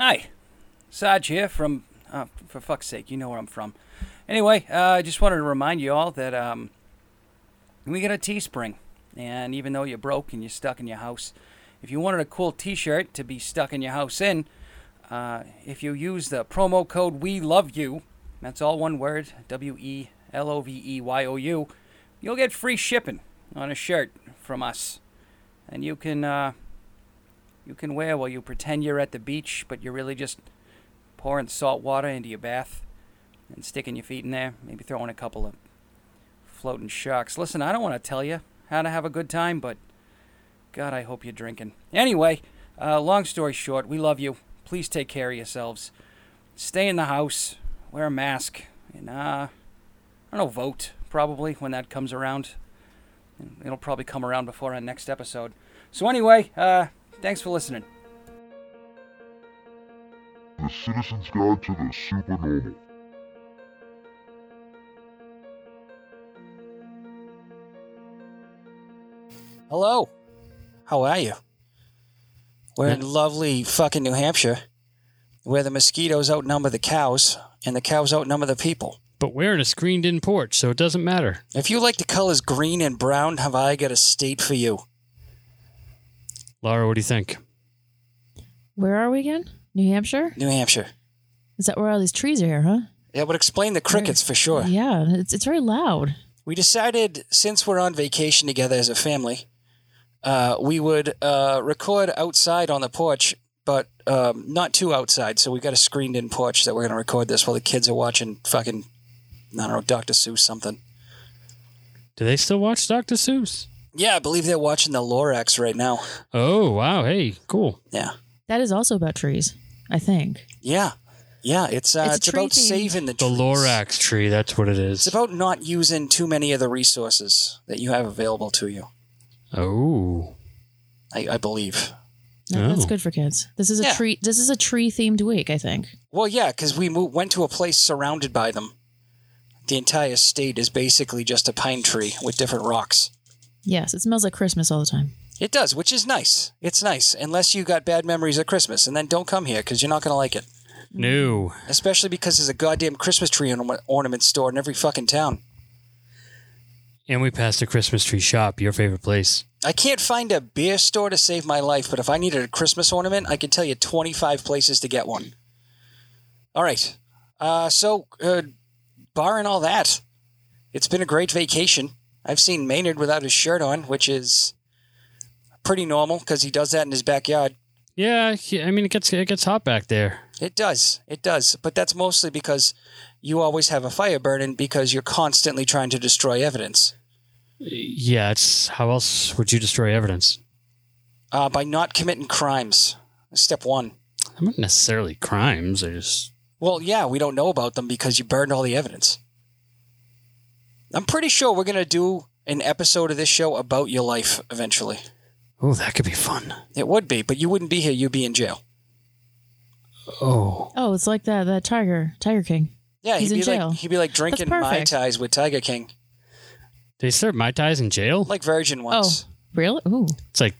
Hi, Sarge here from. Uh, for fuck's sake, you know where I'm from. Anyway, uh, I just wanted to remind you all that um, we got a Teespring, and even though you're broke and you're stuck in your house, if you wanted a cool T-shirt to be stuck in your house in, uh, if you use the promo code We Love You, that's all one word, W E L O V E Y O U, you'll get free shipping on a shirt from us, and you can uh, you can wear while you pretend you're at the beach, but you're really just pouring salt water into your bath and sticking your feet in there, maybe throwing a couple of floating sharks. Listen, I don't want to tell you how to have a good time, but God, I hope you're drinking. Anyway, uh, long story short, we love you. Please take care of yourselves. Stay in the house. Wear a mask. And, uh, I don't know, vote, probably, when that comes around. It'll probably come around before our next episode. So, anyway, uh, thanks for listening. The Citizen's Guide to the Supernormal. Hello. How are you? We're in lovely fucking New Hampshire, where the mosquitoes outnumber the cows and the cows outnumber the people. But we're in a screened in porch, so it doesn't matter. If you like the colors green and brown, have I got a state for you? Laura, what do you think? Where are we again? New Hampshire? New Hampshire. Is that where all these trees are here, huh? That would explain the crickets for sure. Yeah, it's, it's very loud. We decided since we're on vacation together as a family, uh, we would uh, record outside on the porch, but um, not too outside. So we got a screened in porch that we're going to record this while the kids are watching fucking, I don't know, Dr. Seuss something. Do they still watch Dr. Seuss? Yeah, I believe they're watching the Lorax right now. Oh, wow. Hey, cool. Yeah. That is also about trees, I think. Yeah. Yeah, it's uh, It's a it's, tree about themed. saving the The trees. Lorax tree, that's what it It's is. about not using too many of the resources that you have available to you. Oh. I, I believe. No, That's Oh. good for kids. This is a Yeah. tree. This is a tree themed week, I think. Well, yeah, because we moved, went to a place surrounded by them. The entire state is basically just a pine tree with different rocks. Yes, it smells like Christmas all the time. It does, which is nice. It's nice, unless you got bad memories of Christmas, and then don't come here because you're not going to like it. No. Especially because there's a goddamn Christmas tree orna- ornament store in every fucking town. And we passed a Christmas tree shop, your favorite place. I can't find a beer store to save my life, but if I needed a Christmas ornament, I could tell you 25 places to get one. All right. Uh, so, uh, barring all that, it's been a great vacation. I've seen Maynard without his shirt on, which is pretty normal because he does that in his backyard. Yeah, I mean, it gets it gets hot back there. It does. It does. But that's mostly because you always have a fire burning because you're constantly trying to destroy evidence Yeah, it's how else would you destroy evidence? uh, by not committing crimes. Step one. I'm not necessarily crimes. I just Well, yeah, we don't know about them because you burned all the evidence. I'm pretty sure we're going to do an episode of this show about your life eventually. oh, that could be fun. It would be, but you wouldn't be here. You'd be in jail. Oh, Oh, it's like that that tiger, Tiger King. Yeah, He's he'd in be jail. like he'd be like drinking mai perfect. tais with Tiger King, they serve mai tais in jail. like virgin oh, ones. Really? Ooh. It's like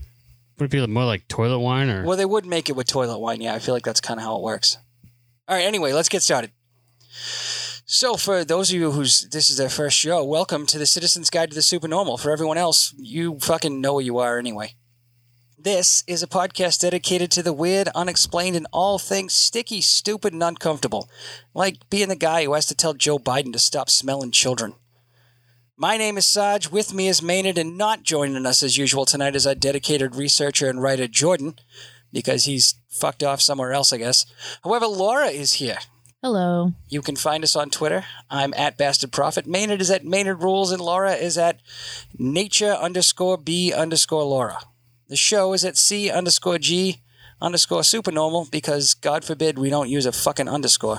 would it be more like toilet wine or? Well, they would make it with toilet wine. Yeah, I feel like that's kind of how it works. All right. Anyway, let's get started. So, for those of you who's this is their first show, welcome to the Citizen's Guide to the Supernormal. For everyone else, you fucking know where you are anyway. This is a podcast dedicated to the weird, unexplained, and all things sticky, stupid, and uncomfortable. Like being the guy who has to tell Joe Biden to stop smelling children. My name is Sarge. With me is Maynard, and not joining us as usual tonight is our dedicated researcher and writer Jordan, because he's fucked off somewhere else, I guess. However, Laura is here. Hello. You can find us on Twitter. I'm at Bastard Prophet. Maynard is at Maynard Rules, and Laura is at nature underscore B underscore Laura. The show is at C underscore G underscore supernormal because, God forbid, we don't use a fucking underscore.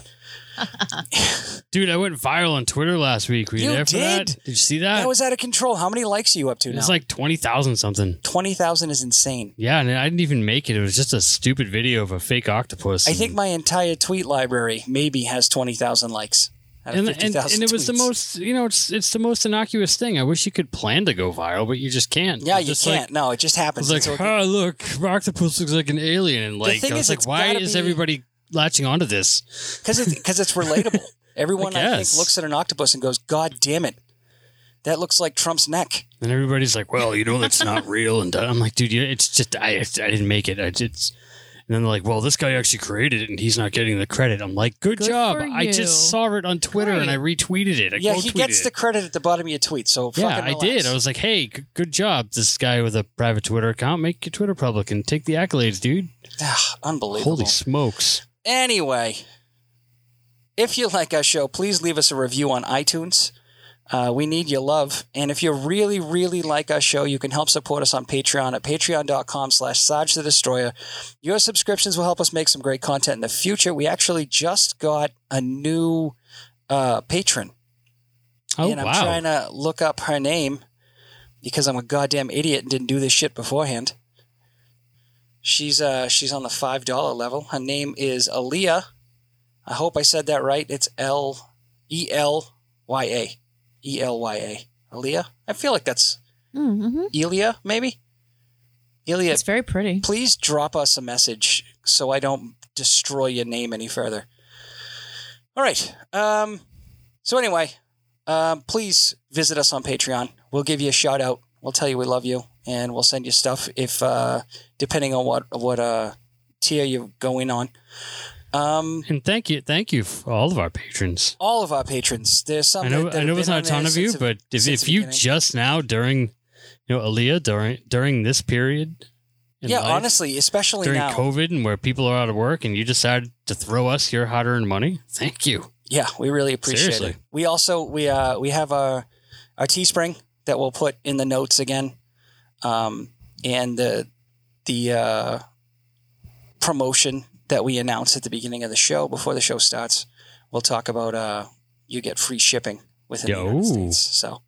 Dude, I went viral on Twitter last week. Were you, You there for did? that? Did you see that? That was out of control. How many likes are you up to now? It's like twenty thousand something. 20,000 is insane. Yeah, and I didn't even make it. It was just a stupid video of a fake octopus. I think my entire tweet library maybe has 20,000 likes. Out of and, and, 50,000 and it was the tweets. most, you know, it's it's the most innocuous thing. I wish you could plan to go viral, but you just can't. Yeah, It's you just can't. Like, no, it just happens. it's like, okay. oh look, octopus looks like an alien, and like thing I was is, like, it's why gotta is be- everybody latching onto this? because it, cause it's relatable. Everyone I, think looks at an octopus and goes, "God damn it, that looks like Trump's neck." And everybody's like, "Well, you know, that's not real." And I'm like, "Dude, you- it's just I, I didn't make it. I just." And then they're like, "Well, this guy actually created it, and he's not getting the credit." I'm like, "Good, Good job! I just saw it on Twitter and I retweeted it. I yeah, he gets it. the credit at the bottom of your tweet. So Yeah, fucking I did. I was like, "Hey, g- good job, this guy with a private Twitter account. Make your Twitter public and take the accolades, dude." Ah, unbelievable. Holy smokes! Anyway, if you like our show, please leave us a review on iTunes. Uh, we need your love. And if you really, really like our show, you can help support us on Patreon at patreon.com slash Sarge the Destroyer. Your subscriptions will help us make some great content in the future. We actually just got a new uh, patron. Oh and I'm wow! trying to look up her name because I'm a goddamn idiot and didn't do this shit beforehand. She's uh she's on the five dollar level. Her name is Aaliyah. I hope I said that right. It's L E L Y A. E L Y A. Aaliyah? I feel like that's Mm-hmm. Elia, maybe? Elia, It's very pretty. please drop us a message so I don't destroy your name any further. All right. Um, so anyway, um, please visit us on Patreon. We'll give you a shout out. We'll tell you we love you, and we'll send you stuff if uh, depending on what what uh, tier you're going on. Um, and thank you, thank you for all of our patrons. all of our patrons. There's some. I know, that, that I know it's not a ton of you, but if, if you beginning. just now during, you know, Aaliyah during during this period, yeah, life, honestly, especially during now. COVID and where people are out of work, and you decided to throw us your hard-earned money, thank you. Yeah, we really appreciate Seriously. it. We also we uh we have our our Teespring that we'll put in the notes again, um, and the the uh, promotion that we announced at the beginning of the show before the show starts. We'll talk about uh you get free shipping within the United Yo. States. So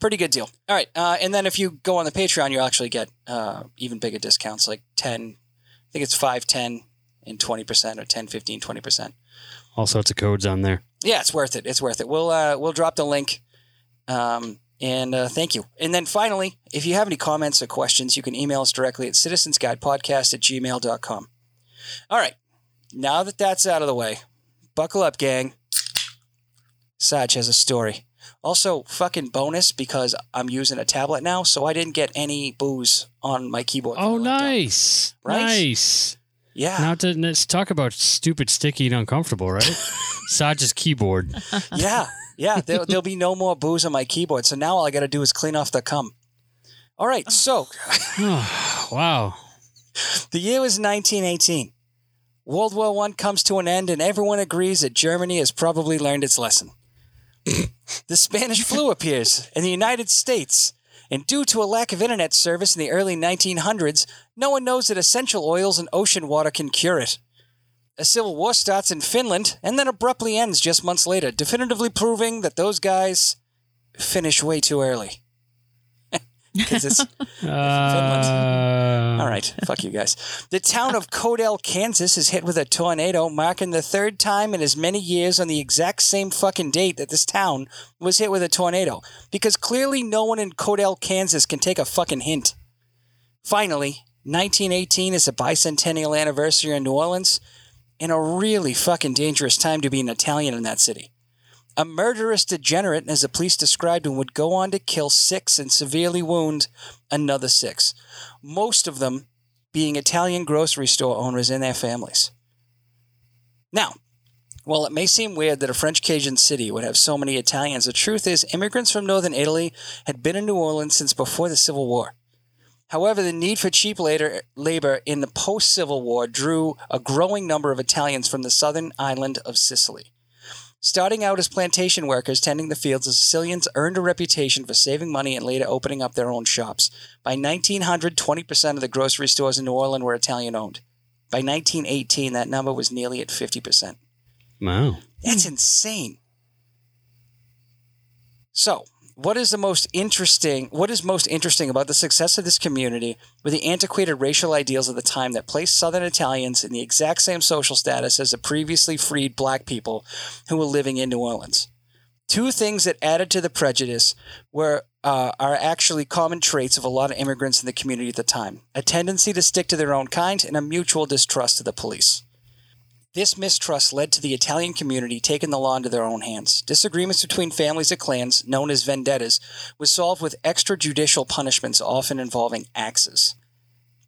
pretty good deal. All right, uh, and then if you go on the Patreon, you actually get uh, even bigger discounts, like ten. I think it's five, ten, and twenty percent, or 10, 15, 20 percent. All sorts of codes on there. Yeah, it's worth it. It's worth it. We'll uh, we'll drop the link. Um, and uh, thank you. And then finally, if you have any comments or questions, you can email us directly at citizensguidepodcast at gmail.com. All right. Now that that's out of the way, buckle up, gang. Sarge has a story. Also, fucking bonus because I'm using a tablet now, so I didn't get any booze on my keyboard. Oh, laptop. nice, Right? nice. Yeah. Now to let's talk about stupid, sticky, and uncomfortable, right? Sarge's keyboard. yeah, yeah. There, there'll be no more booze on my keyboard. So now all I got to do is clean off the cum. All right. So wow. the year was 1918. World War One comes to an end, and everyone agrees that Germany has probably learned its lesson. the Spanish flu appears in the United States, and due to a lack of internet service in the early 1900s, no one knows that essential oils and ocean water can cure it. A civil war starts in Finland and then abruptly ends just months later, definitively proving that those guys finish way too early. Because it's Uh, all right, fuck you guys. The town of Codell, Kansas is hit with a tornado, marking the third time in as many years on the exact same fucking date that this town was hit with a tornado. Because clearly no one in Codell, Kansas can take a fucking hint. Finally, 1918 is a bicentennial anniversary in New Orleans, and a really fucking dangerous time to be an Italian in that city. A murderous degenerate, as the police described him, would go on to kill six and severely wound another six, most of them being Italian grocery store owners and their families. Now, while it may seem weird that a French Cajun city would have so many Italians, the truth is immigrants from northern Italy had been in New Orleans since before the Civil War. However, the need for cheap labor in the post Civil War drew a growing number of Italians from the southern island of Sicily. Starting out as plantation workers tending the fields, the Sicilians earned a reputation for saving money and later opening up their own shops. By 1900, 20% of the grocery stores in New Orleans were Italian owned. By 1918, that number was nearly at 50%. wow. That's insane. So, what is the most interesting? What is most interesting about the success of this community with the antiquated racial ideals of the time that placed Southern Italians in the exact same social status as the previously freed black people who were living in New Orleans? Two things that added to the prejudice were uh, are actually common traits of a lot of immigrants in the community at the time: a tendency to stick to their own kind and a mutual distrust of the police. This mistrust led to the Italian community taking the law into their own hands. Disagreements between families of clans, known as vendettas, was solved with extrajudicial punishments, often involving axes.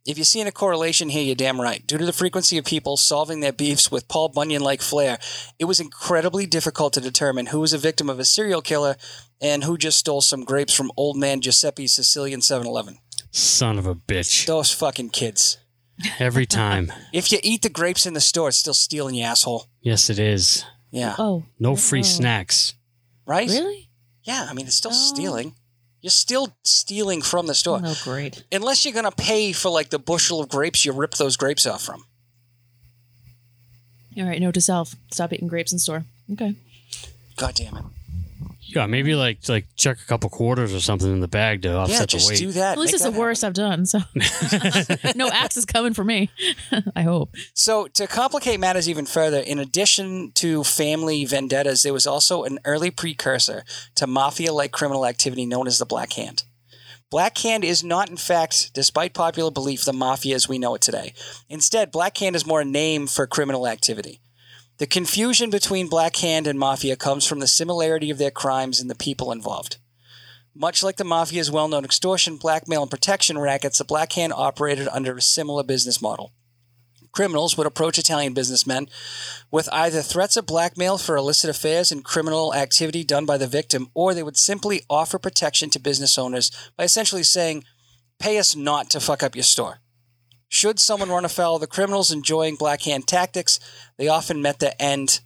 If you're seeing a correlation here, you're damn right. Due to the frequency of people solving their beefs with Paul Bunyan like flair, it was incredibly difficult to determine who was a victim of a serial killer and who just stole some grapes from old man Giuseppe's Sicilian 7 Eleven. Son of a bitch. Those fucking kids. Every time. If you eat the grapes in the store, it's still stealing, you asshole. yes, it is. Yeah. Oh, No oh. free Oh. snacks. Right? really? Yeah, I mean, it's still Oh. stealing. You're still stealing from the store. Oh, great. Unless you're going to pay for like the bushel of grapes you rip those grapes off from. All right, note to self: stop eating grapes in store. Okay. God damn it. Yeah, maybe like like chuck a couple quarters or something in the bag to offset yeah, the just weight. do that. At least Make it's the that happen. worst I've done. So no axe is coming for me. I hope. So, to complicate matters even further, in addition to family vendettas, there was also an early precursor to mafia like criminal activity known as the Black Hand. Black Hand is not, in fact, despite popular belief, the mafia as we know it today. Instead, Black Hand is more a name for criminal activity. The confusion between Black Hand and Mafia comes from the similarity of their crimes and the people involved. Much like the Mafia's well known extortion, blackmail, and protection rackets, the Black Hand operated under a similar business model criminals would approach Italian businessmen with either threats of blackmail for illicit affairs and criminal activity done by the victim, or they would simply offer protection to business owners by essentially saying, Pay us not to fuck up your store. Should someone run afoul of the criminals enjoying black hand tactics, they often met the end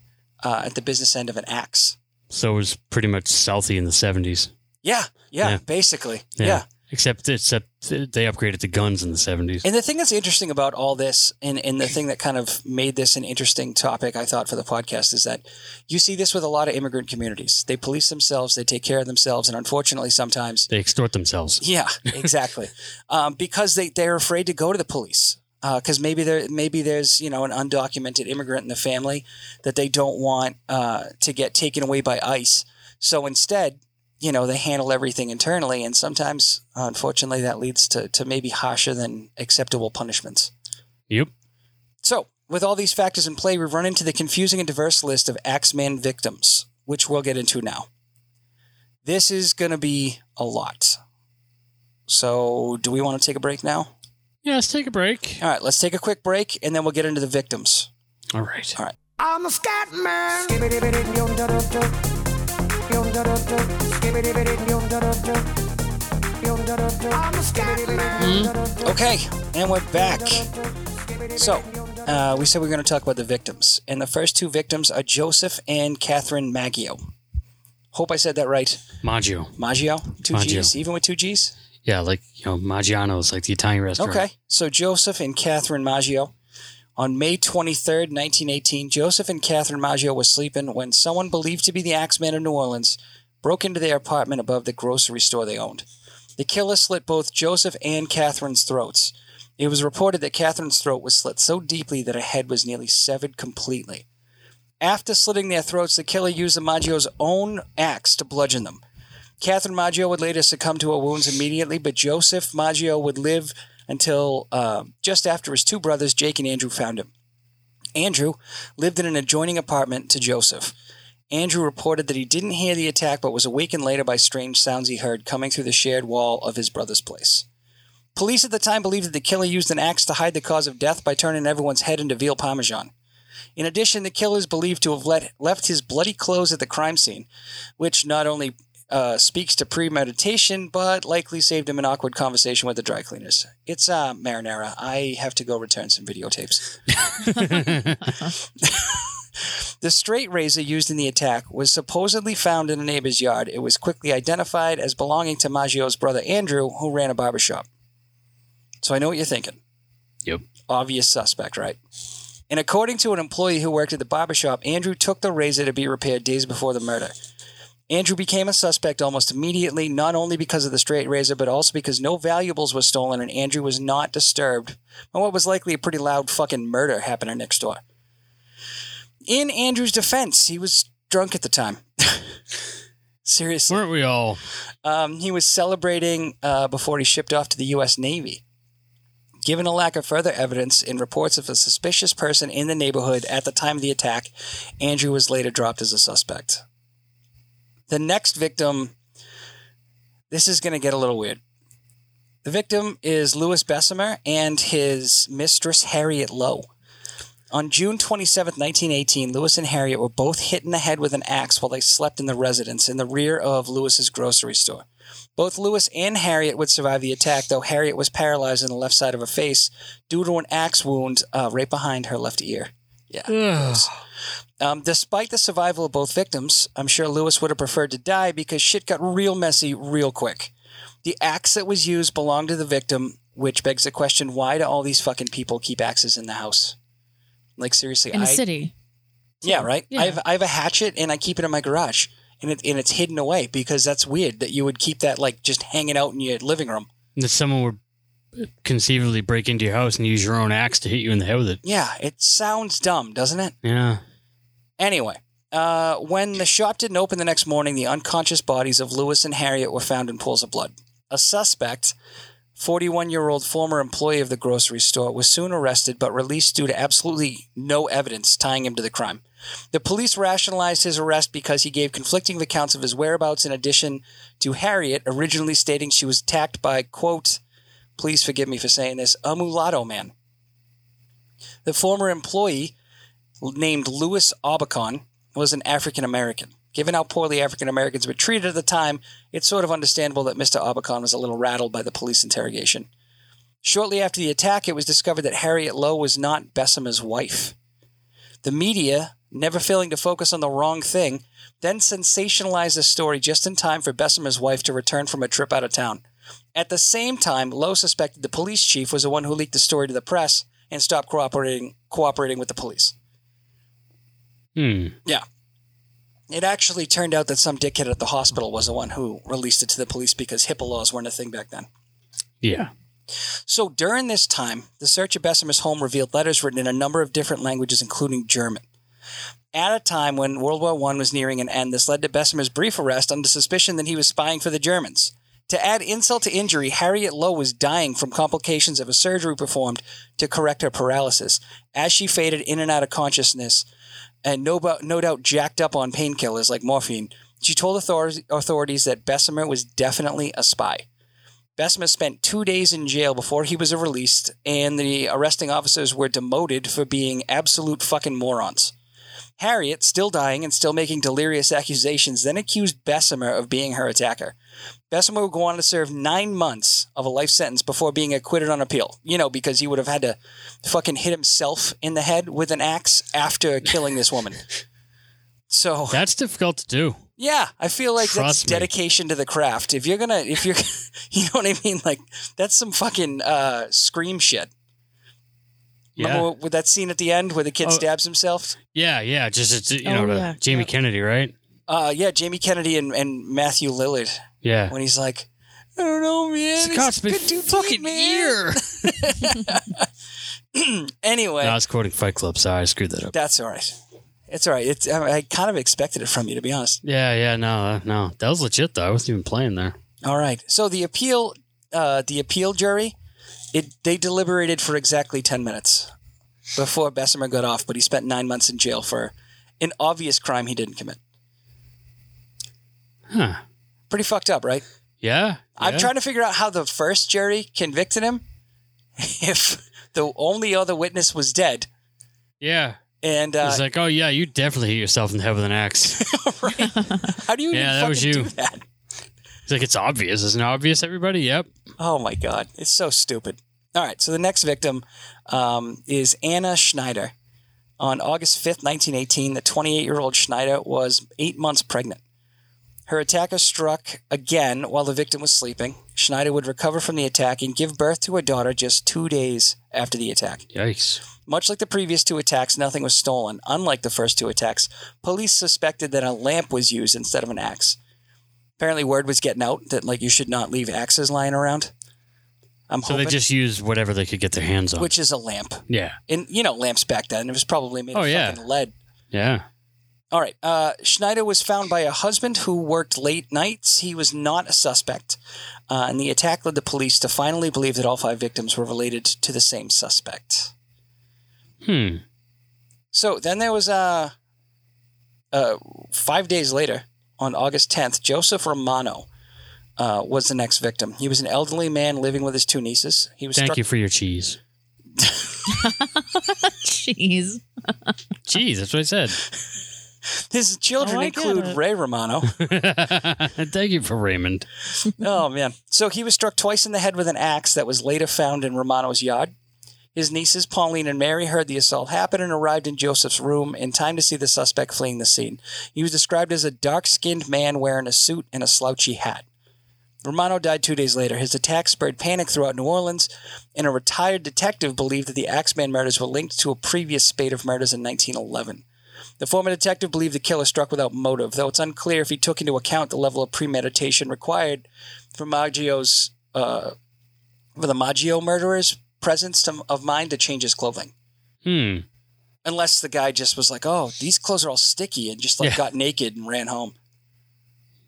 uh, at the business end of an axe. So it was pretty much Southie in the 70s. Yeah, yeah, Yeah. basically. yeah. Except except they upgraded the guns in the 70s. And the thing that's interesting about all this, and, and the thing that kind of made this an interesting topic, I thought, for the podcast, is that you see this with a lot of immigrant communities. They police themselves, they take care of themselves, and unfortunately, sometimes, they extort themselves. yeah, exactly, um, because they they're afraid to go to the police. Because maybe there, maybe there's you know an undocumented immigrant in the family that they don't want uh, to get taken away by ICE. So instead, you know, they handle everything internally, and sometimes, uh, unfortunately, that leads to to maybe harsher than acceptable punishments. Yep. So, with all these factors in play, we've run into the confusing and diverse list of Axeman victims, which we'll get into now. This is going to be a lot. So, do we want to take a break now? Yeah, let's take a break. All right, let's take a quick break and then we'll get into the victims. All right. All right. I'm a scat man. I'm a scat man. Okay, and we're back. So, uh, we said we are going to talk about the victims. And the first two victims are Joseph and Catherine Maggio. Hope I said that right. Maggio. Maggio? Two Maggio. G's? Even with two G's? Yeah, like, you know, Maggiano's, like the Italian restaurant. Okay. So Joseph and Catherine Maggio. On May 23rd, 1918, Joseph and Catherine Maggio were sleeping when someone believed to be the Axeman of New Orleans broke into their apartment above the grocery store they owned. The killer slit both Joseph and Catherine's throats. It was reported that Catherine's throat was slit so deeply that her head was nearly severed completely. After slitting their throats, the killer used the Maggio's own axe to bludgeon them. Catherine Maggio would later succumb to her wounds immediately, but Joseph Maggio would live until uh, just after his two brothers, Jake and Andrew, found him. Andrew lived in an adjoining apartment to Joseph. Andrew reported that he didn't hear the attack but was awakened later by strange sounds he heard coming through the shared wall of his brother's place. Police at the time believed that the killer used an axe to hide the cause of death by turning everyone's head into veal parmesan. In addition, the killer is believed to have let, left his bloody clothes at the crime scene, which not only uh, speaks to premeditation, but likely saved him an awkward conversation with the dry cleaners. It's uh, marinara. I have to go return some videotapes. the straight razor used in the attack was supposedly found in a neighbor's yard. It was quickly identified as belonging to Maggio's brother Andrew, who ran a barbershop. So I know what you're thinking. Yep. Obvious suspect, right? And according to an employee who worked at the barbershop, Andrew took the razor to be repaired days before the murder. Andrew became a suspect almost immediately, not only because of the straight razor, but also because no valuables were stolen and Andrew was not disturbed by what was likely a pretty loud fucking murder happening next door. In Andrew's defense, he was drunk at the time. Seriously. Weren't we all? Um, he was celebrating uh, before he shipped off to the U.S. Navy. Given a lack of further evidence in reports of a suspicious person in the neighborhood at the time of the attack, Andrew was later dropped as a suspect. The next victim, this is going to get a little weird. The victim is Louis Besumer and his mistress Harriet Lowe. On June 27, 1918, Lewis and Harriet were both hit in the head with an axe while they slept in the residence in the rear of Lewis's grocery store. Both Lewis and Harriet would survive the attack, though Harriet was paralyzed in the left side of her face due to an axe wound uh, right behind her left ear. Yeah. Um, despite the survival of both victims, I'm sure Lewis would have preferred to die because shit got real messy real quick. The axe that was used belonged to the victim, which begs the question why do all these fucking people keep axes in the house? Like, seriously, In I. a city. Yeah, right. Yeah. I have I have a hatchet and I keep it in my garage, and it and it's hidden away because that's weird that you would keep that like just hanging out in your living room. And That someone would conceivably break into your house and use your own axe to hit you in the head with it. Yeah, it sounds dumb, doesn't it? Yeah. Anyway, uh, when the shop didn't open the next morning, the unconscious bodies of Lewis and Harriet were found in pools of blood. A suspect, 41 year old former employee of the grocery store, was soon arrested but released due to absolutely no evidence tying him to the crime. The police rationalized his arrest because he gave conflicting accounts of his whereabouts, in addition to Harriet originally stating she was attacked by, quote, please forgive me for saying this, a mulatto man. The former employee, named Louis Aubacon, was an African American. Given how poorly African Americans were treated at the time, it's sort of understandable that Mr. Aubacon was a little rattled by the police interrogation. Shortly after the attack, it was discovered that Harriet Lowe was not Besumer's wife. The media, never failing to focus on the wrong thing, then sensationalized the story just in time for Besumer's wife to return from a trip out of town. At the same time, Lowe suspected the police chief was the one who leaked the story to the press and stopped cooperating cooperating with the police. Hmm. Yeah. It actually turned out that some dickhead at the hospital was the one who released it to the police because HIPAA laws weren't a thing back then. Yeah. So during this time, the search of Besumer's home revealed letters written in a number of different languages, including German. At a time when World War I was nearing an end, this led to Besumer's brief arrest under suspicion that he was spying for the Germans. To add insult to injury, Harriet Lowe was dying from complications of a surgery performed to correct her paralysis. As she faded in and out of consciousness, and no, no doubt jacked up on painkillers like morphine, she told author- authorities that Besumer was definitely a spy. Besumer spent two days in jail before he was released, and the arresting officers were demoted for being absolute fucking morons. Harriet, still dying and still making delirious accusations, then accused Besumer of being her attacker. Besumer would go on to serve nine months of a life sentence before being acquitted on appeal. You know, because he would have had to fucking hit himself in the head with an axe after killing this woman. So That's difficult to do. yeah, I feel like that's me. dedication to the craft. If you're gonna, if you're, you know what I mean? Like that's some fucking uh, scream shit. Yeah. Remember with that scene at the end where the kid Oh. stabs himself? Yeah, yeah. Just it's, you Oh, know, yeah. Jamie Yep. Kennedy, right? Uh, yeah, Jamie Kennedy and, and Matthew Lillard Yeah. when he's like, I don't know, man. It's got It's my good too fucking man." ear. Anyway, No, I was quoting Fight Club. Sorry, I screwed that up. that's all right. It's all right. It's I, I kind of expected it from you, to be honest. Yeah, yeah. No, uh, no. That was legit though. I wasn't even playing there. All right. So the appeal, uh, the appeal jury, it they deliberated for exactly ten minutes before Besumer got off, but he spent nine months in jail for an obvious crime he didn't commit. Huh. Pretty fucked up, right? Yeah. I'm trying to figure out how the first jury convicted him if the only other witness was dead. Yeah. And uh, It's like, oh yeah, you definitely hit yourself in the head with an axe. right? how do you Yeah, that was you. do that? it's like it's obvious, isn't it obvious? Everybody. Yep. Oh my god, it's so stupid. All right, so the next victim um, is Anna Schneider. On August 5th, 1918, the 28 year old Schneider was eight months pregnant. Her attacker struck again while the victim was sleeping. Schneider would recover from the attack and give birth to her daughter just two days after the attack. Yikes. Much like the previous two attacks, nothing was stolen. Unlike the first two attacks, police suspected that a lamp was used instead of an axe. Apparently, word was getting out that like you should not leave axes lying around. I'm So hoping, they just used whatever they could get their hands on. which is a lamp, yeah. and you know lamps back then it was probably made Oh, of yeah. fucking lead. Yeah. All right. Uh, Schneider was found by a husband who worked late nights. He was not a suspect. Uh, and the attack led the police to finally believe that all five victims were related to the same suspect. Hmm. So then there was uh, uh, five days later, on August 10th, Joseph Romano uh, was the next victim. He was an elderly man living with his two nieces. He was Thank struck- you for your cheese. Jeez. Cheese. That's what I said. His children Oh, include it. Ray Romano. Thank you for Raymond. oh man! So he was struck twice in the head with an axe that was later found in Romano's yard. His nieces, Pauline and Mary, heard the assault happen and arrived in Joseph's room in time to see the suspect fleeing the scene. He was described as a dark-skinned man wearing a suit and a slouchy hat. Romano died two days later. His attack spread panic throughout New Orleans, and a retired detective believed that the Axeman murders were linked to a previous spate of murders in 1911. The former detective believed the killer struck without motive, though it's unclear if he took into account the level of premeditation required for Maggio's uh, for the Maggio murderer's presence to, of mind to change his clothing. Hmm. Unless the guy just was like, "Oh, these clothes are all sticky," and just like Yeah. got naked and ran home.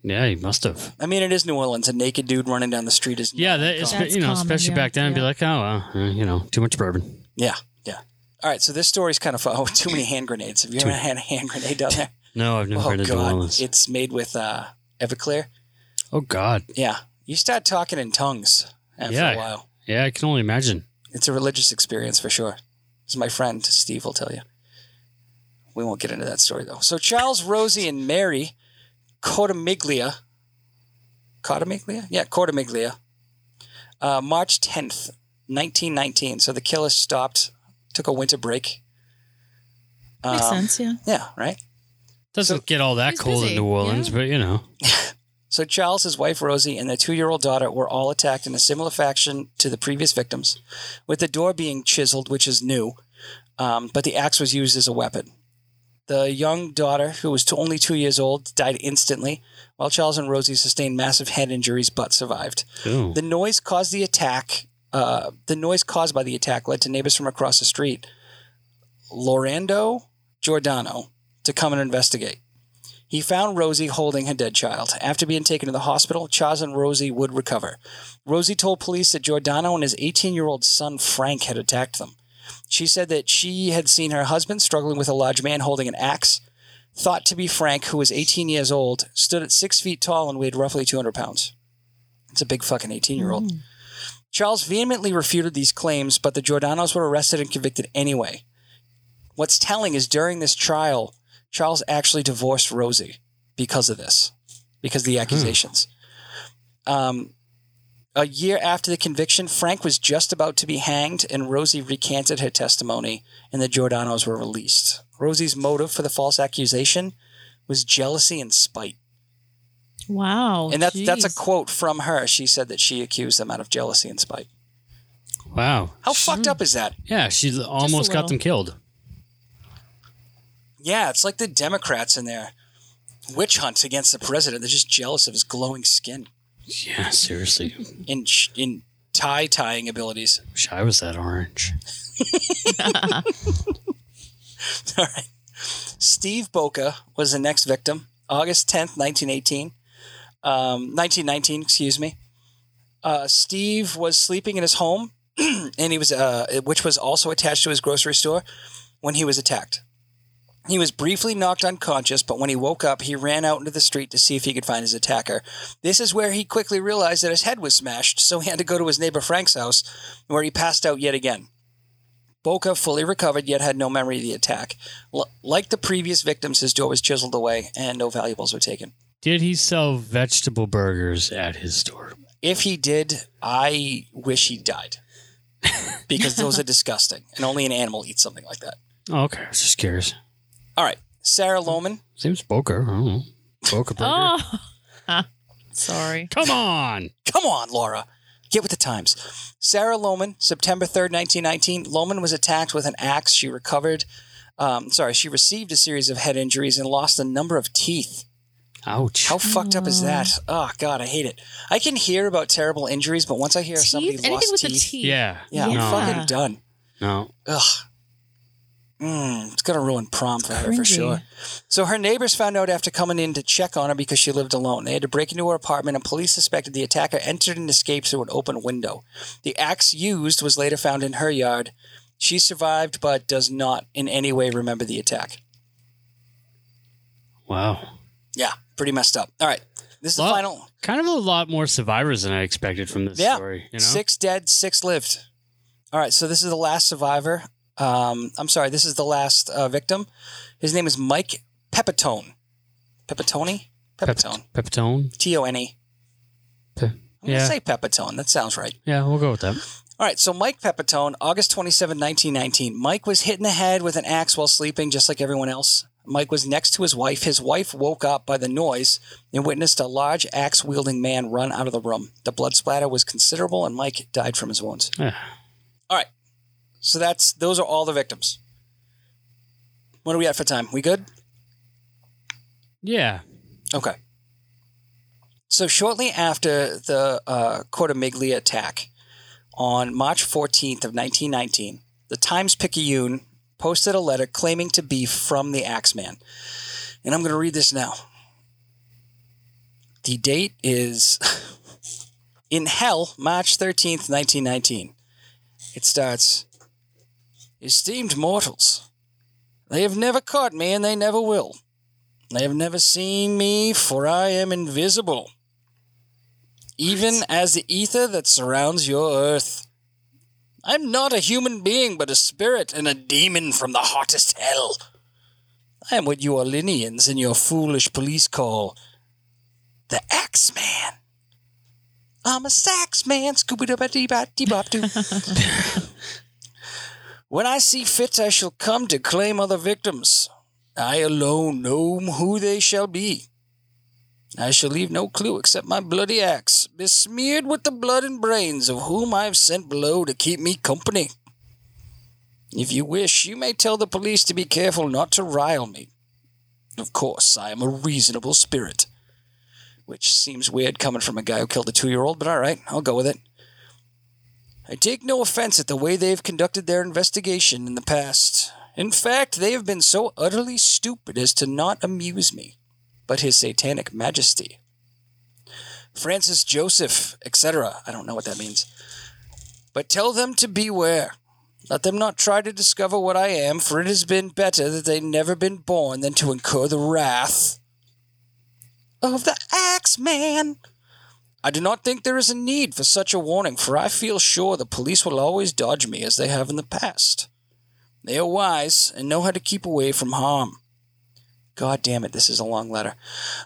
Yeah, he must have. I mean, it is New Orleans. A naked dude running down the street is Yeah, not that is, you know, common, especially yeah, back then, be like, oh, well, uh, you know, too much bourbon. yeah, yeah. All right, so this story's kind of fun. Oh, too many hand grenades. Have you ever had a hand grenade down there? No, I've never oh to New God, it's made with uh, Everclear. oh God, Yeah, you start talking in tongues after Yeah. a while. yeah, I can only imagine. It's a religious experience for sure. As my friend Steve will tell you. We won't get into that story though. So Charles, Rosie, and Mary Cortimiglia. Cortimiglia? Yeah, Cortimiglia. Uh, March 10th, 1919. So the killer stopped, took a winter break. Makes Um, sense, yeah. Yeah, right? Doesn't get all that cold busy, in New Orleans, yeah. but you know, So Charles, his wife Rosie, and their two-year-old daughter were all attacked in a similar fashion to the previous victims, with the door being chiseled, which is new, um, but the axe was used as a weapon. The young daughter, who was only two years old, died instantly, while Charles and Rosie sustained massive head injuries but survived. Ooh. The noise caused the attack. Uh, the noise caused by the attack led to neighbors from across the street, Lorando Giordano, to come and investigate. He found Rosie holding her dead child. After being taken to the hospital, Charles and Rosie would recover. Rosie told police that Giordano and his 18 year old son Frank had attacked them. She said that she had seen her husband struggling with a large man holding an axe. Thought to be Frank, who was 18 years old, stood at six feet tall and weighed roughly 200 pounds. It's a big fucking 18 year old. Charles vehemently refuted these claims, but the Giordanos were arrested and convicted anyway. What's telling is during this trial, Charles actually divorced Rosie because of this, because of the accusations. Um, a year after the conviction, Frank was just about to be hanged, and Rosie recanted her testimony, and the Giordanos were released. Rosie's motive for the false accusation was jealousy and spite. Wow. and that's that's a quote from her. She said that she accused them out of jealousy and spite. wow. How fucked up is that? Yeah, she almost got them killed. Yeah, it's like the Democrats in their witch hunt against the president. They're just jealous of his glowing skin Yeah, seriously. and sh- in tie tying abilities. Wish I was that orange. All right. Steve Boca was the next victim, August 10th, 1918. Um, 1919, excuse me. Uh, Steve was sleeping in his home, and he was, uh, which was also attached to his grocery store, when he was attacked. He was briefly knocked unconscious, but when he woke up, he ran out into the street to see if he could find his attacker. This is where he quickly realized that his head was smashed, so he had to go to his neighbor Frank's house, where he passed out yet again. Boca fully recovered, yet had no memory of the attack. L- like the previous victims, his door was chiseled away and no valuables were taken. Did he sell vegetable burgers at his store? If he did, I wish he died. because those are disgusting, and only an animal eats something like that. Oh, okay, I was just curious. All right, Sarah Laumann. Seems Boca. I don't know. Boca burger. Oh. Sorry. Come on. Come on, Laura. Get with the times. Sarah Laumann, September 3rd, 1919. Laumann was attacked with an axe. She recovered. Um, sorry, she received a series of head injuries and lost a number of teeth. Ouch. How fucked up is that? Oh God, I hate it. I can hear about terrible injuries, but once I hear somebody Teeth? Anything lost with teeth, the teeth. yeah. yeah, I'm fucking done. No. Ugh. Mm, it's gonna ruin prom for her for sure. So her neighbors found out after coming in to check on her because she lived alone. They had to break into her apartment, and police suspected the attacker entered and escaped through an open window. The axe used was later found in her yard. She survived, but does not in any way remember the attack. Wow. Yeah, pretty messed up. All right, this is the final. Kind of a lot more survivors than I expected from this Yeah, story. You know? six dead, six lived. All right, so this is the last survivor. Um, I'm sorry, this is the last uh, victim. His name is Mike Pepitone. Pepitone? Pepitone. Pepitone. T O N E. Pe- I'm going to say Pepitone. That sounds right. Yeah, we'll go with that. All right, so Mike Pepitone, August 27, 1919. Mike was hit in the head with an axe while sleeping, just like everyone else. Mike was next to his wife. His wife woke up by the noise and witnessed a large axe wielding man run out of the room. The blood splatter was considerable, and Mike died from his wounds. All right, so that's those are all the victims. What are we at for time? We good? Yeah. Okay. So shortly after the uh, Cortimiglia attack on March 14th of 1919, the Times Picayune posted a letter claiming to be from the Axeman. And I'm going to read this now. The date is in hell, March 13th, 1919. It starts Esteemed mortals, they have never caught me and they never will. They have never seen me, for I am invisible, even as the ether that surrounds your earth. I'm not a human being, but a spirit and a demon from the hottest hell. I am what you Orleanians in your foolish police call the Axeman. I'm a sax man, scooby doo dee bop dee bop doo. When I see fit, I shall come to claim other victims. I alone know who they shall be. I shall leave no clue except my bloody axe, besmeared with the blood and brains of whom I have sent below to keep me company. If you wish, you may tell the police to be careful not to rile me. Of course, I am a reasonable spirit. Which seems weird coming from a guy who killed a two year old, but alright, I'll go with it. I take no offense at the way they've conducted their investigation in the past. In fact, they have been so utterly stupid as to not amuse me, but His Satanic Majesty. Francis Joseph, etc. I don't know what that means. But tell them to beware. Let them not try to discover what I am, for it has been better that they never been born than to incur the wrath of the Axeman. I do not think there is a need for such a warning, for I feel sure the police will always dodge me as they have in the past. They are wise and know how to keep away from harm. God damn it, this is a long letter.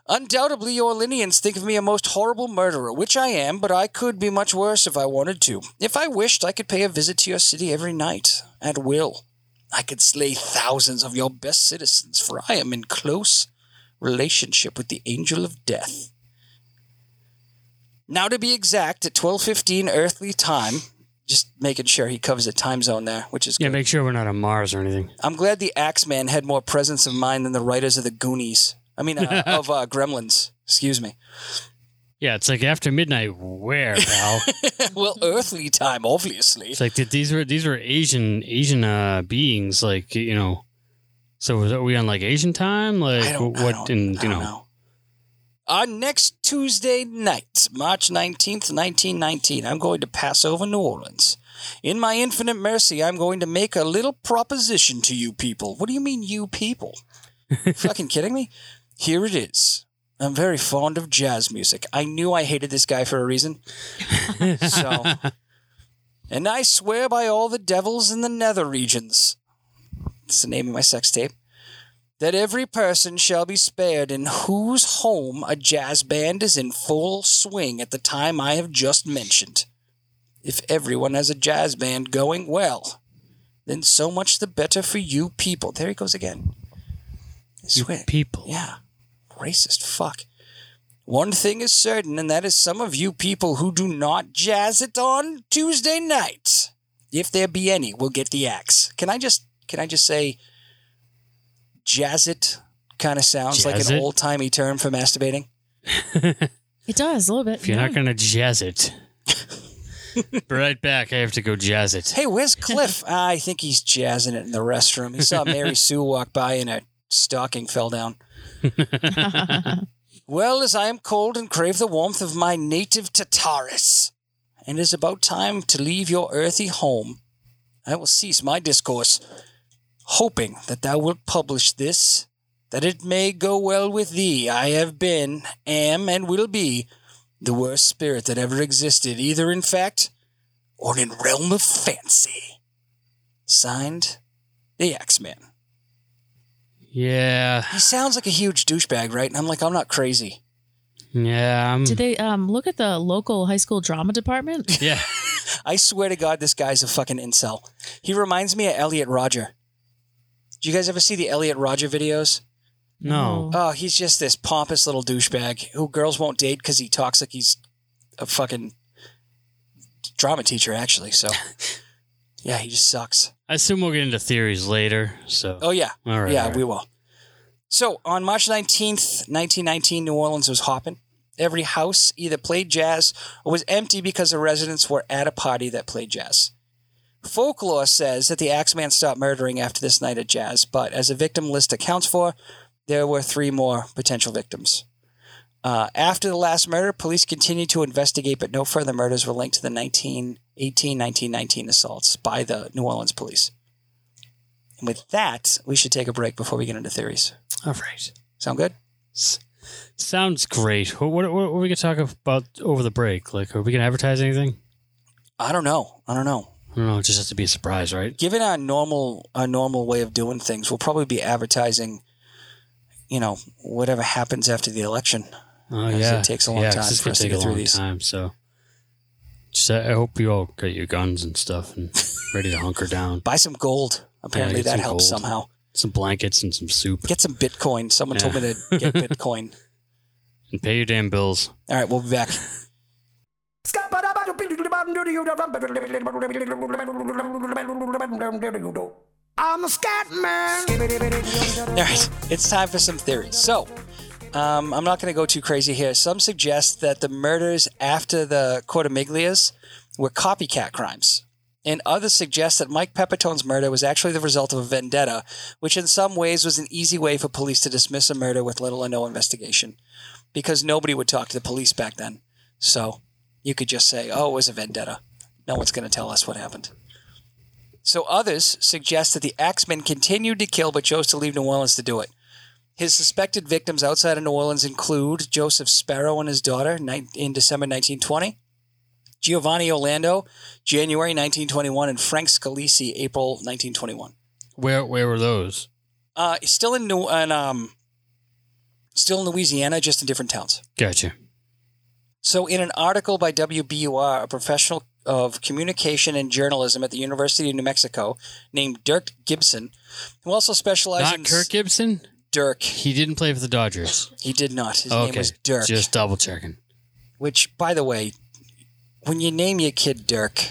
Undoubtedly, your Orleanians think of me a most horrible murderer, which I am, but I could be much worse if I wanted to. If I wished, I could pay a visit to your city every night, at will. I could slay thousands of your best citizens, for I am in close relationship with the angel of death. Now to be exact, at 12:15 earthly time, just making sure he covers the time zone there, which is Yeah, good. make sure we're not on Mars or anything. I'm glad the Axeman had more presence of mind than the writers of the Goonies. I mean, uh, of uh, Gremlins. Excuse me. Yeah, it's like after midnight. Where, pal? well, earthly time, obviously. it's like th- these were these were Asian Asian uh, beings. Like you know. So was- are we on like Asian time? Like what? I in you know, know. On next Tuesday night, March 19th, 1919, I'm going to pass over New Orleans. In my infinite mercy, I'm going to make a little proposition to you people. What do you mean, you people? Fucking kidding me? Here it is. I'm very fond of jazz music. I knew I hated this guy for a reason. so, and I swear by all the devils in the nether regions. It's the name of my sex tape that every person shall be spared in whose home a jazz band is in full swing at the time I have just mentioned. If everyone has a jazz band going well, then so much the better for you people. There he goes again. Swear. people. Yeah. Racist fuck. One thing is certain, and that is some of you people who do not jazz it on Tuesday night, if there be any, will get the axe. Can I just can I just say jazz it kind of sounds like an it? old timey term for masturbating? It does a little bit. If you're yeah. not gonna jazz it, right back. I have to go jazz it. Hey, where's Cliff? Ah, I think he's jazzing it in the restroom. He saw Mary Sue walk by and a stocking fell down. well, as I am cold and crave the warmth of my native Tartarus, and it is about time to leave your earthy home, I will cease my discourse, hoping that thou wilt publish this, that it may go well with thee. I have been, am, and will be the worst spirit that ever existed, either in fact or in realm of fancy. Signed, the Axeman. Yeah, He sounds like a huge douchebag, right? And I'm like, I'm not crazy. yeah, I'm, Did they um, look at the local high school drama department? yeah. I swear to God, this guy's a fucking incel. He reminds me of Elliot Rodger. Do you guys ever see the Elliot Rodger videos? No, Oh, he's just this pompous little douchebag who girls won't date because he talks like he's a fucking drama teacher, actually. So, yeah, he just sucks. I assume we'll get into theories later. So, Oh, yeah. all right, yeah, all right. we will. So on March 19th, 1919, New Orleans was hopping. Every house either played jazz or was empty because the residents were at a party that played jazz. Folklore says that the Axeman stopped murdering after this night at jazz, but as a victim list accounts for, there were three more potential victims. Uh, after the last murder, police continued to investigate, but no further murders were linked to the 1918 1919 assaults by the New Orleans police. And with that, we should take a break before we get into theories. all right. Sound good? Sounds great. What, what, what are we gonna talk about over the break? Like, are we gonna advertise anything? I don't know. I don't know. I don't know. It just has to be a surprise, right? Given our normal our normal way of doing things, we'll probably be advertising, you know, whatever happens after the election. Oh As it yeah, takes a long yeah, 'cause time It's for gonna us to take get a through long these. time. So, just I I hope you all got your guns and stuff and ready to hunker down. Buy some gold. Apparently get that some helps gold. somehow. Some blankets and some soup, Get some Bitcoin. Someone told me to get Bitcoin. and pay your damn bills. All right, we'll be back. I'm a scat man. All right, it's time for some theories. So, um, I'm not going to go too crazy here. Some suggest that the murders after the Cortimiglias were copycat crimes. And others suggest that Mike Pepitone's murder was actually the result of a vendetta, which in some ways was an easy way for police to dismiss a murder with little or no investigation. Because nobody would talk to the police back then. So you could just say, oh, it was a vendetta. No one's going to tell us what happened. So others suggest that the Axemen continued to kill but chose to leave New Orleans to do it. His suspected victims outside of New Orleans include Joseph Sparrow and his daughter in December 1920, Giovanni Orlando, January 1921, and Frank Scalisi, April 1921. Where where were those? Uh, still in New, and um, still in Louisiana, just in different towns. Gotcha. So, in an article by WBUR, a professional of communication and journalism at the University of New Mexico named Dirk Gibson, who also specializes in Not Kirk Gibson. Dirk. He didn't play for the Dodgers. He did not. His okay, name was Dirk. Just double checking. Which, by the way, when you name your kid Dirk,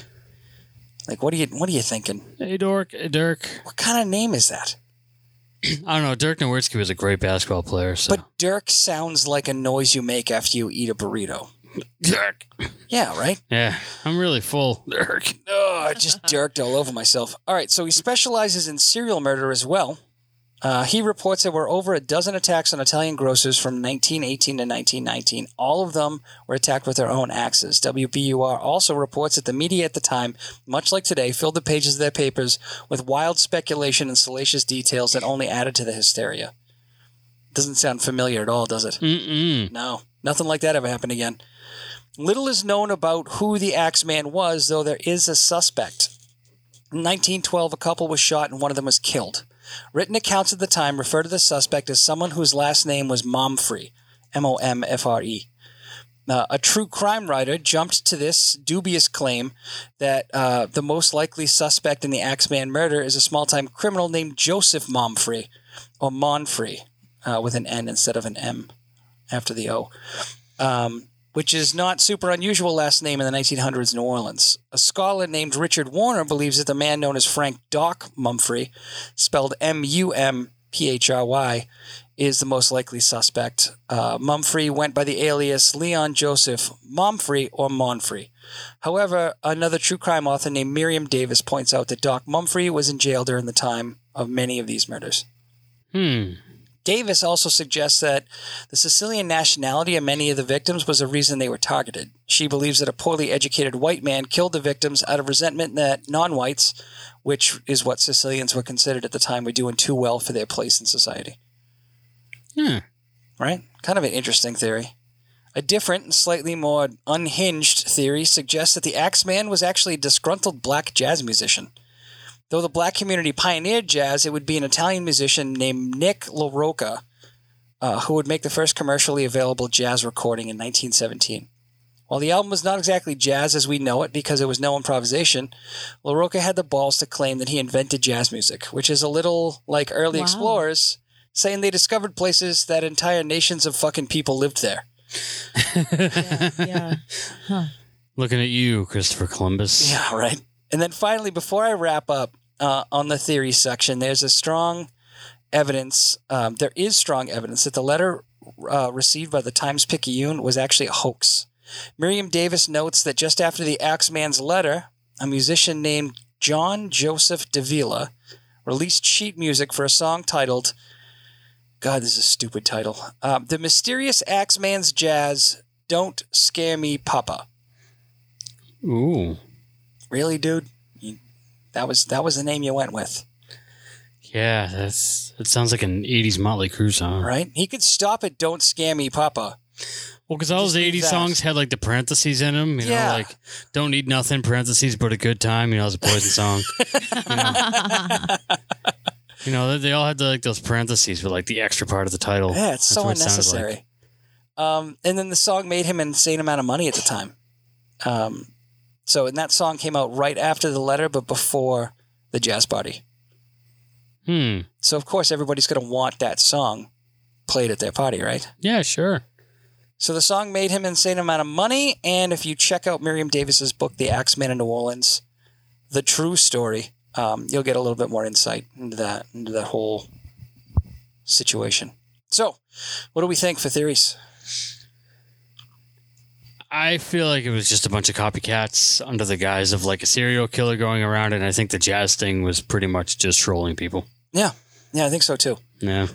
like what are you what are you thinking? Hey, Dork, hey, Dirk. What kind of name is that? I don't know. Dirk Nowitzki was a great basketball player. So But Dirk sounds like a noise you make after you eat a burrito. Dirk. Yeah, right. Yeah, I'm really full. Dirk. Oh, I just dirked all over myself. All right, so he specializes in serial murder as well. Uh, he reports there were over a dozen attacks on Italian grocers from 1918 to 1919. All of them were attacked with their own axes. WBUR also reports that the media at the time, much like today, filled the pages of their papers with wild speculation and salacious details that only added to the hysteria. Doesn't sound familiar at all, does it? Mm-mm. No, nothing like that ever happened again. Little is known about who the Axeman was, though there is a suspect. In 1912, a couple was shot and one of them was killed. Written accounts at the time refer to the suspect as someone whose last name was Momfrey, M O M F R E. Uh, a true crime writer jumped to this dubious claim that uh, the most likely suspect in the Axeman murder is a small time criminal named Joseph Momfrey, or Monfrey, uh, with an N instead of an M after the O, um, which is not super unusual last name in the 1900s New Orleans. A scholar named Richard Warner believes that the man known as Frank Doc Mumfrey, spelled M U M P H R Y, is the most likely suspect. Uh, Mumfree went by the alias Leon Joseph Momfrey or Monfrey. However, another true crime author named Miriam Davis points out that Doc Mumfrey was in jail during the time of many of these murders. Hmm. Davis also suggests that the Sicilian nationality of many of the victims was a reason they were targeted. She believes that a poorly educated white man killed the victims out of resentment that non whites, which is what Sicilians were considered at the time, were doing too well for their place in society. Hmm. Right? Kind of an interesting theory. A different and slightly more unhinged theory suggests that the Axeman was actually a disgruntled black jazz musician. Though the black community pioneered jazz, it would be an Italian musician named Nick LaRocca uh, who would make the first commercially available jazz recording in 1917. While the album was not exactly jazz as we know it because there was no improvisation, LaRocca had the balls to claim that he invented jazz music, which is a little like early Wow. explorers saying they discovered places that entire nations of fucking people lived there. yeah. Looking at you, Christopher Columbus. Yeah, right. And then finally, before I wrap up uh, on the theory section, there's a strong evidence. Um, there is strong evidence that the letter uh, received by the Times Picayune was actually a hoax. Miriam Davis notes that just after the Axeman's letter, a musician named John Joseph Davila released sheet music for a song titled, God, this is a stupid title. Um, the Mysterious Axeman's Jazz Don't Scare Me, Papa. Ooh. Really, dude? That was that was the name you went with, Yeah, that's it sounds like an '80s Motley Crue song. right? He could stop at "Don't Scare Me, Papa." Well, because all those '80s that. songs had like the parentheses in them. You Yeah. know, like "Don't need nothing" parentheses, but a good time. You know, it's a Poison song. you know, You know, they, all had the, like those parentheses with like the extra part of the title. Yeah, it's That's so what it like. unnecessary. Um, and then the song made him an insane amount of money at the time. Um, so, and that song came out right after the letter, but before the jazz party. Hmm. So, of course, everybody's going to want that song played at their party, right? Yeah, sure. So the song made him an insane amount of money. And if you check out Miriam Davis's book, The Axeman in New Orleans, the true story, um, you'll get a little bit more insight into that into that whole situation. So, what do we think for theories? I feel like it was just a bunch of copycats under the guise of like a serial killer going around, and I think the jazz thing was pretty much just trolling people. Yeah, yeah, I think so too. Yeah.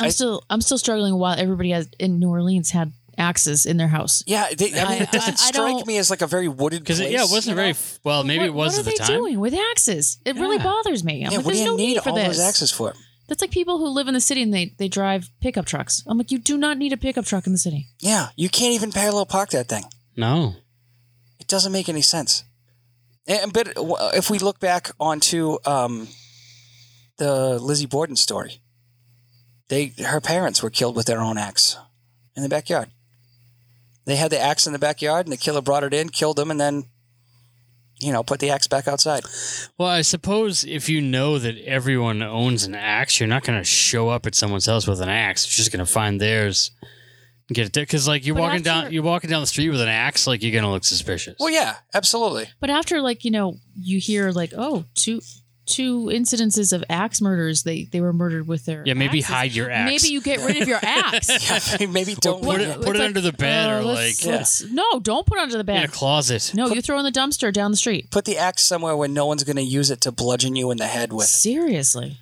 I'm I- still I'm still struggling while everybody has in New Orleans had axes in their house. Yeah, they, I mean, I- it doesn't I- I strike don't- me as like a very wooded Because yeah, it wasn't you very know? f- well. Maybe it what, was what are at the they time. doing with axes? It really bothers me. I'm Yeah, like, what do there's you no need for all this. those axes for? That's like people who live in the city and they, they drive pickup trucks. I'm like, you do not need a pickup truck in the city. Yeah, you can't even parallel park that thing. No. It doesn't make any sense. And, but if we look back onto um, the Lizzie Borden story, they her parents were killed with their own axe in the backyard. They had the axe in the backyard, and the killer brought it in, killed them, and then, you know, put the axe back outside. Well, I suppose if you know that everyone owns an axe, you're not going to show up at someone's house with an axe. You're just going to find theirs get it there. Because like you're But walking down, you're walking down the street with an axe, like you're going to look suspicious. Well, yeah, absolutely. But after like, you know, you hear like, oh, two two incidences of axe murders, they they were murdered with their Yeah, maybe axes. hide your axe. Maybe you get rid of your axe. Yeah, maybe don't. put leave it- it. put It's under the bed or, oh, let's- like- let's- no, don't put it under the bed in a closet. No, you throw it in the dumpster down the street. Put the axe somewhere where no one's going to use it to bludgeon you in the head with. Seriously.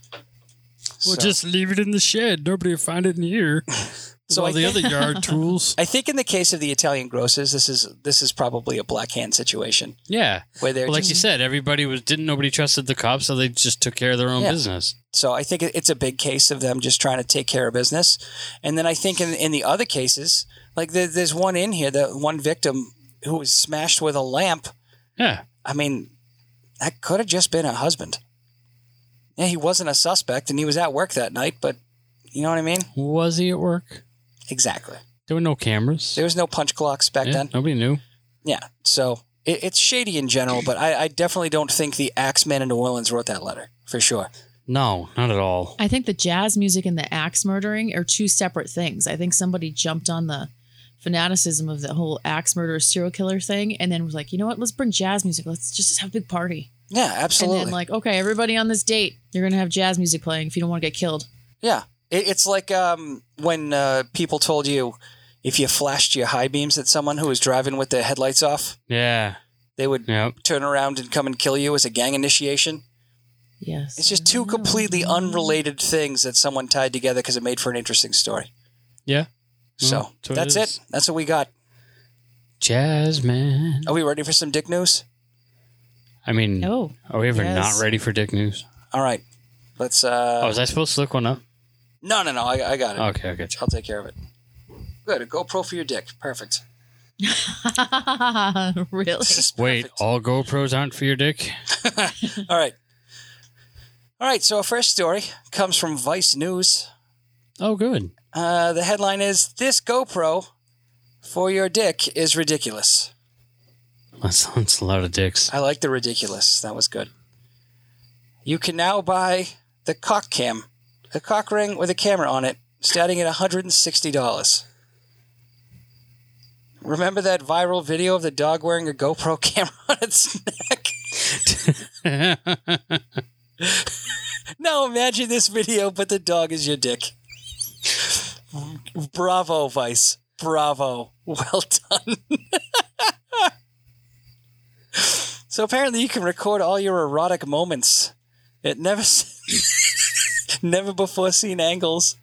Well, So- just leave it in the shed. Nobody will find it in here. So all the think- other yard tools. I think in the case of the Italian grosses, this is this is probably a black hand situation Yeah. where they're Well, like just, you said, everybody was didn't nobody trusted the cops, so they just took care of their own Yeah. business. So I think it's a big case of them just trying to take care of business. And then I think in, in the other cases, like there, there's one in here, that one victim who was smashed with a lamp. Yeah. I mean, that could have just been a husband. Yeah, he wasn't a suspect and he was at work that night, but you know what I mean? Was he at work? Exactly. There were no cameras. There was no punch clocks back Yeah, then. nobody knew. Yeah. So it, it's shady in general, but I, I definitely don't think the Axeman in New Orleans wrote that letter for sure. No, not at all. I think the jazz music and the axe murdering are two separate things. I think somebody jumped on the fanaticism of the whole axe murder serial killer thing and then was like, you know what, let's bring jazz music. Let's just have a big party. Yeah, absolutely. And then like, okay, everybody on this date, you're gonna have jazz music playing if you don't want to get killed. Yeah. It, it's like um, when uh, people told you if you flashed your high beams at someone who was driving with their headlights off, Yeah. they would Yep. turn around and come and kill you as a gang initiation. Yes. It's just two completely unrelated things that someone tied together because it made for an interesting story. Yeah. So Well, that's what it that's it. That's what we got. Jasmine. Are we ready for some dick news? I mean, Oh, are we ever yes. not ready for dick news? All right. Let's. uh oh, was I supposed to look one up? No, no, no. I, I got it. Okay, I got you. I'll take care of it. Good. A GoPro for your dick. Perfect. really? This Wait, all GoPros aren't for your dick? All right. All right. So our first story comes from Vice News. Oh, good. Uh, the headline is "This GoPro for your dick is ridiculous." That's, that's a lot of dicks. I like the ridiculous. That was good. You can now buy the cock cam, a cock ring with a camera on it, starting at $160. Remember that viral video of the dog wearing a GoPro camera on its neck? now imagine this video, but the dog is your dick. Bravo, Vice. Bravo. Well done. So apparently you can record all your erotic moments It never never before seen angles.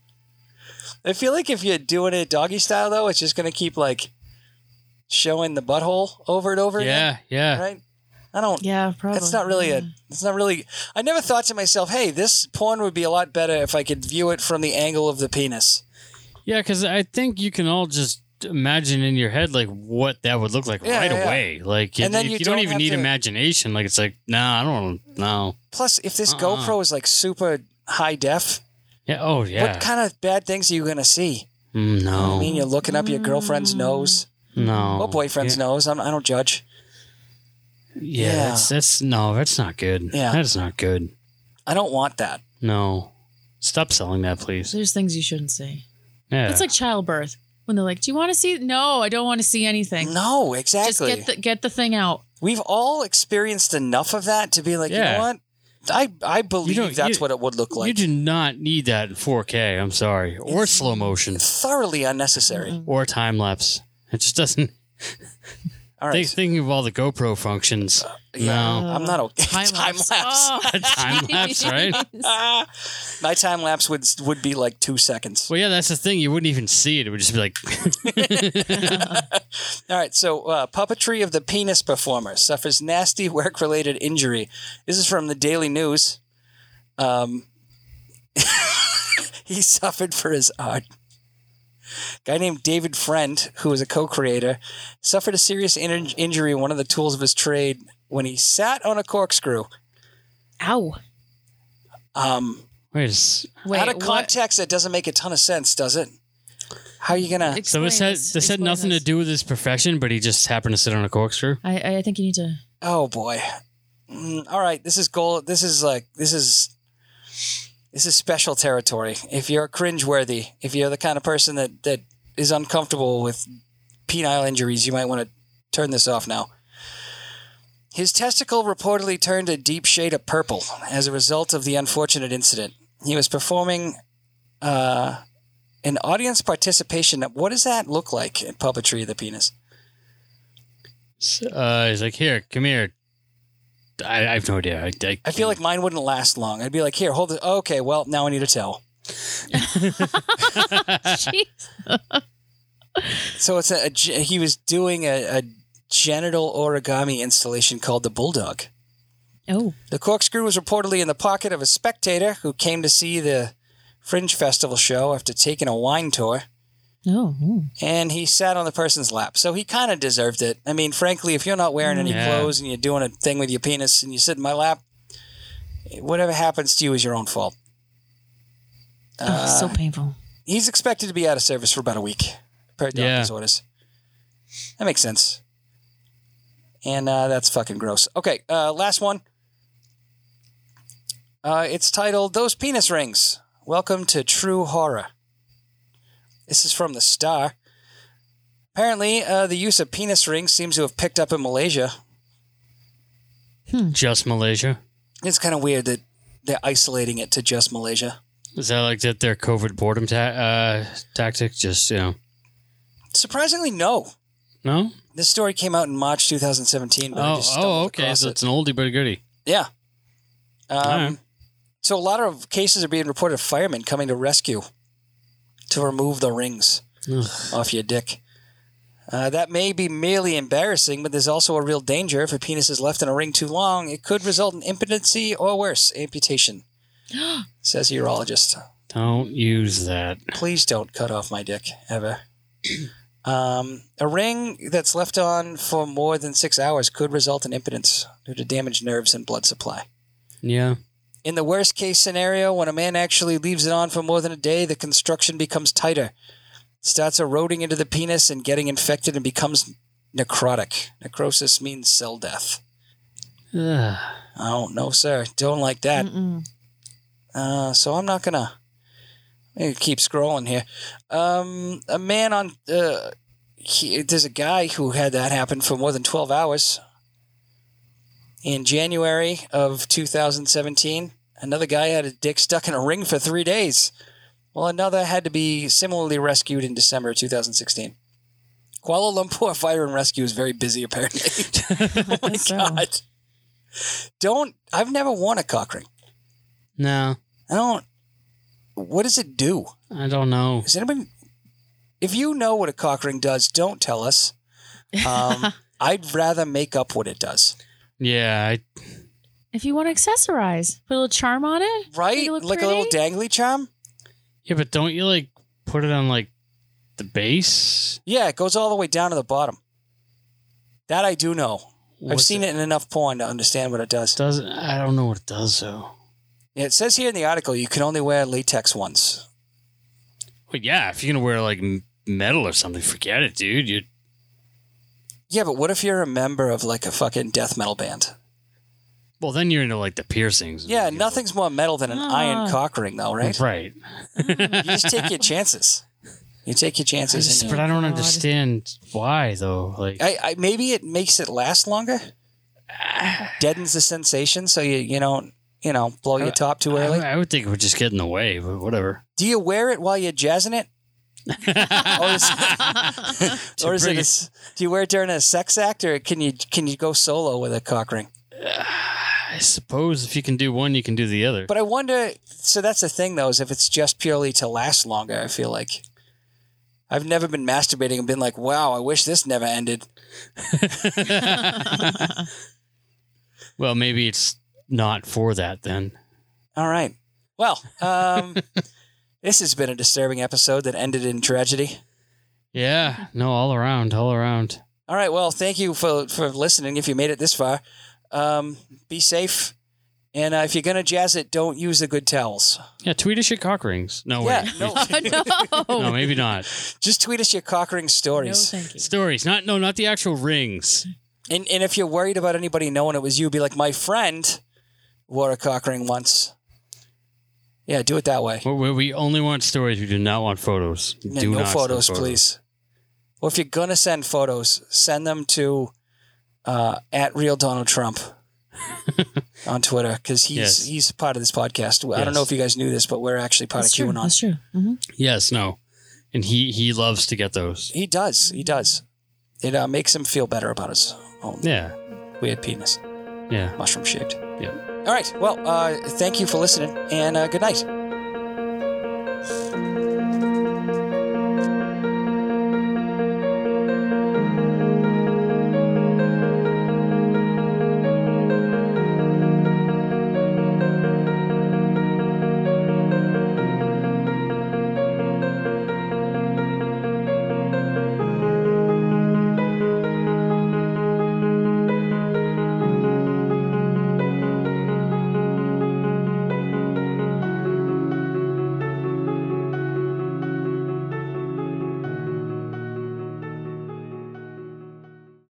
I feel like if you're doing it doggy style though, it's just gonna keep like showing the butthole over and over yeah, yeah. again. Right? I don't Yeah, probably. it's not really a it's not really I never thought to myself, hey, this porn would be a lot better if I could view it from the angle of the penis. Yeah, because I think you can all just imagine in your head like what that would look like Yeah, right yeah. away. Like, And it- then you, you don't, don't even need to- imagination. Like, it's like, nah, I don't know. Plus, if this Uh-uh. GoPro is like super high def, Yeah. Oh, yeah. what kind of bad things are you gonna see? Mm, no. I mean, you're looking up your girlfriend's nose. no. Or boyfriend's yeah. nose. I'm, I don't judge. Yeah, Yeah. That's, that's no, that's not good. Yeah. That's not good. I don't want that. No. Stop selling that, please. There's things you shouldn't see. Yeah. It's like childbirth. When they're like, "Do you want to see?" No, I don't want to see anything. No, exactly. Just exactly. get the get the thing out. We've all experienced enough of that to be like, you know what? I I believe that's you- what it would look like. you do not need that in 4K. I'm sorry. Or slow motion. Thoroughly unnecessary. Or time lapse. It just doesn't. All right. Think, thinking of all the GoPro functions. yeah, no. I'm not okay. Time lapse. Oh, time lapse, right? Ah, my time lapse would would be like two seconds. Well, yeah, that's the thing. You wouldn't even see it. It would just be like, All right, so uh, puppetry of the penis performer suffers nasty work related injury. This is from the Daily News. Um, he suffered for his art. Guy named David Friend, who was a co-creator, suffered a serious in- injury in one of the tools of his trade when he sat on a corkscrew. Ow. Um, wait, a s- Wait, out of what? context, that doesn't make a ton of sense, does it? How are you gonna? so Explain this had, this. this had nothing this. to do with his profession, but he just happened to sit on a corkscrew. I I think you need to. Oh boy. Mm, all right, this is goal. This is like this is this is special territory. If you're cringeworthy, if you're the kind of person that that is uncomfortable with penile injuries, you might want to turn this off now. His testicle reportedly turned a deep shade of purple as a result of the unfortunate incident. He was performing uh, an audience participation. What does that look like in puppetry of the penis? Uh, he's like, here, come here. I, I have no idea. I, I, I feel like mine wouldn't last long. I'd be like, here, hold it. Okay, well, now I need a towel. Jeez. So it's a, a he was doing a, a genital origami installation called the Bulldog. Oh. The corkscrew was reportedly in the pocket of a spectator who came to see the Fringe Festival show after taking a wine tour, Oh. and he sat on the person's lap. So he kind of deserved it. I mean, frankly, if you're not wearing any Yeah. clothes and you're doing a thing with your penis and you sit in my lap, whatever happens to you is your own fault. Oh, so painful. He's expected to be out of service for about a week, per doctor's Yeah. orders. That makes sense. And uh, that's fucking gross. Okay, uh, last one. Uh, it's titled "Those Penis Rings." Welcome to True Horror. This is from the Star. Apparently, uh, the use of penis rings seems to have picked up in Malaysia. just Malaysia. It's kind of weird that they're isolating it to just Malaysia. Is that like that their COVID boredom ta- uh, tactic? Just you know, Surprisingly, no. no. This story came out in March 2017. But I Oh, just oh, okay. across So it. it's an oldie but a goodie. Yeah. Um, Alright. So a lot of cases are being reported of firemen coming to rescue to remove the rings Ugh. off your dick. Uh, that may be merely embarrassing, but there's also a real danger. If a penis is left in a ring too long, it could result in impotency or worse, amputation. Says a urologist. Don't use that. Please don't cut off my dick, ever. Um, a ring that's left on for more than six hours could result in impotence due to damaged nerves and blood supply. Yeah. In the worst case scenario, when a man actually leaves it on for more than a day, the construction becomes tighter, starts eroding into the penis and getting infected and becomes necrotic. Necrosis means cell death. Ugh. Oh, no, sir. Don't like that. Uh, so I'm not gonna, gonna keep scrolling here. Um, a man on uh, he, there's a guy who had that happen for more than 12 hours. In January of 2017, another guy had a dick stuck in a ring for three days. Well, another had to be similarly rescued in December 2016. Kuala Lumpur Fire and Rescue is very busy, apparently. oh my So- god! Don't. I've never worn a cock ring. No, I don't. What does it do? I don't know. Is anybody? If you know what a cock ring does, don't tell us. Um, I'd rather make up what it does. Yeah, I, If you want to accessorize, put a little charm on it. Right? Make it look Like a little pretty. dangly charm? yeah, but don't you like put it on like the base? Yeah, it goes all the way down to the bottom. That I do know. I've What's seen it? in enough porn to understand what it does. Does I don't know what it does though. Yeah, it says here in the article you can only wear latex ones. Well, yeah, if you're gonna wear like m- metal or something, forget it, dude. You Yeah, but what if you're a member of like a fucking death metal band? well, then you're into like the piercings. Yeah, You know. nothing's more metal than an Ah. iron cock ring, though, right? Right. You just take your chances. You take your I chances. just, but I don't God. understand why though. Like, I, I maybe it makes it last longer. Deadens the sensation, so you you don't you know blow your top too I, early. I would think it would just get in the way, but whatever. Do you wear it while you're jazzing it? Or is, or is it? A, do you wear it during a sex act, or can you can you go solo with a cock ring? I suppose if you can do one, you can do the other. But I wonder. So that's the thing, though, is if it's just purely to last longer. I feel like I've never been masturbating and been like, "Wow, I wish this never ended." well, maybe it's not for that then. All right. Well, um, this has been a disturbing episode that ended in tragedy. Yeah. No, all around, all around. All right. Well, thank you for for listening. If you made it this far, um, be safe. And uh, if you're gonna jazz it, don't use the good towels. Yeah, tweet us your cock rings. No, Yeah, wait. no, no. no, maybe not. just tweet us your cock ring No, stories. thank you. Stories, not no, not the actual rings. and and if you're worried about anybody knowing it was you, be like, my friend wore a cock ring once. Yeah, do it that way. We, we- we only want stories. We do not want photos. No, do no not send photos, please. Or if you're gonna send photos, send them to uh, at real Donald Trump on Twitter because he's Yes. he's part of this podcast. I don't know if you guys knew this, but we're actually part That's of true. QAnon. That's true. hmm Yes, no, and he he loves to get those. He does. He does. It uh, makes him feel better about his own Yeah, weird penis, yeah, mushroom shaped. yeah. All right. Well, uh, thank you for listening, and uh, good night.